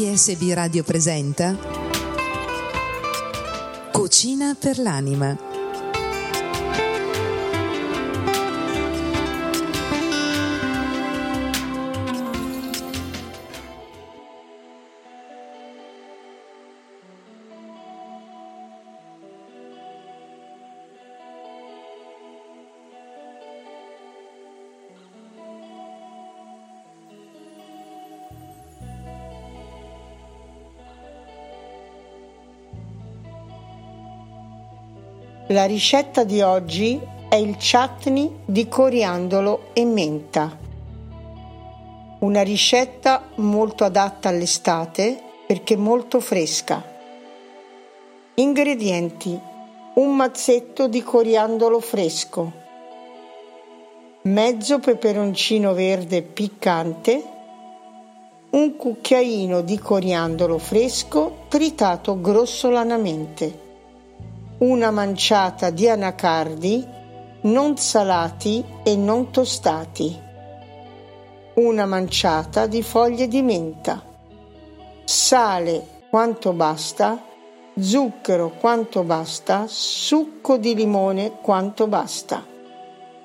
CSB Radio presenta Cucina per l'anima La ricetta di oggi è il chutney di coriandolo e menta. Una ricetta molto adatta all'estate perché molto fresca. Ingredienti: un mazzetto di coriandolo fresco, mezzo peperoncino verde piccante, un cucchiaino di coriandolo fresco tritato grossolanamente una manciata di anacardi non salati e non tostati, una manciata di foglie di menta, sale quanto basta, zucchero quanto basta, succo di limone quanto basta,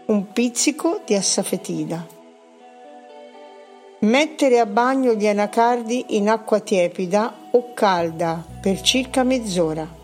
un pizzico di assafetina. Mettere a bagno gli anacardi in acqua tiepida o calda per circa mezz'ora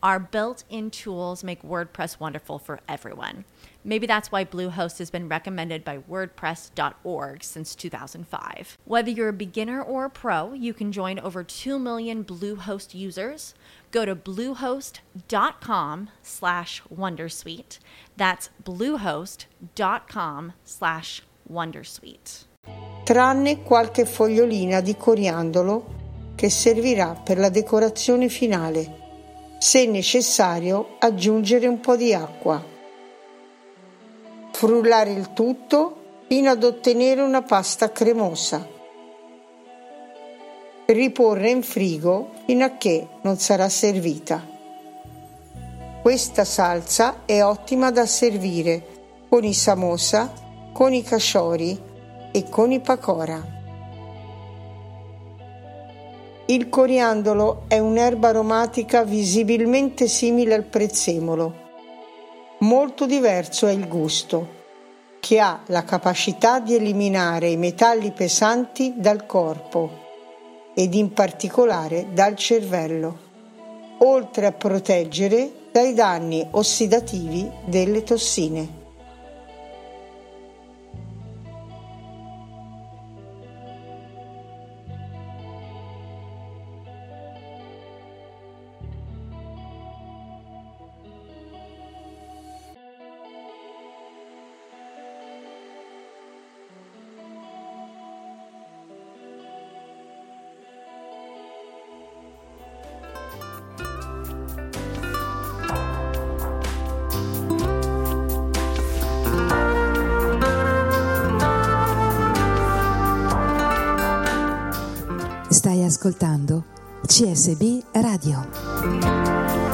Our built in tools make WordPress wonderful for everyone. Maybe that's why Bluehost has been recommended by WordPress.org since 2005. Whether you're a beginner or a pro, you can join over 2 million Bluehost users. Go to bluehost.com slash Wondersuite. That's bluehost.com slash Wondersuite. Tranne qualche fogliolina di coriandolo che servirà per la decorazione finale se necessario aggiungere un po' di acqua. Frullare il tutto fino ad ottenere una pasta cremosa. Riporre in frigo fino a che non sarà servita. Questa salsa è ottima da servire con i samosa, con i casciori e con i pakora. Il coriandolo è un'erba aromatica visibilmente simile al prezzemolo. Molto diverso è il gusto, che ha la capacità di eliminare i metalli pesanti dal corpo ed in particolare dal cervello, oltre a proteggere dai danni ossidativi delle tossine. Stai ascoltando CSB Radio.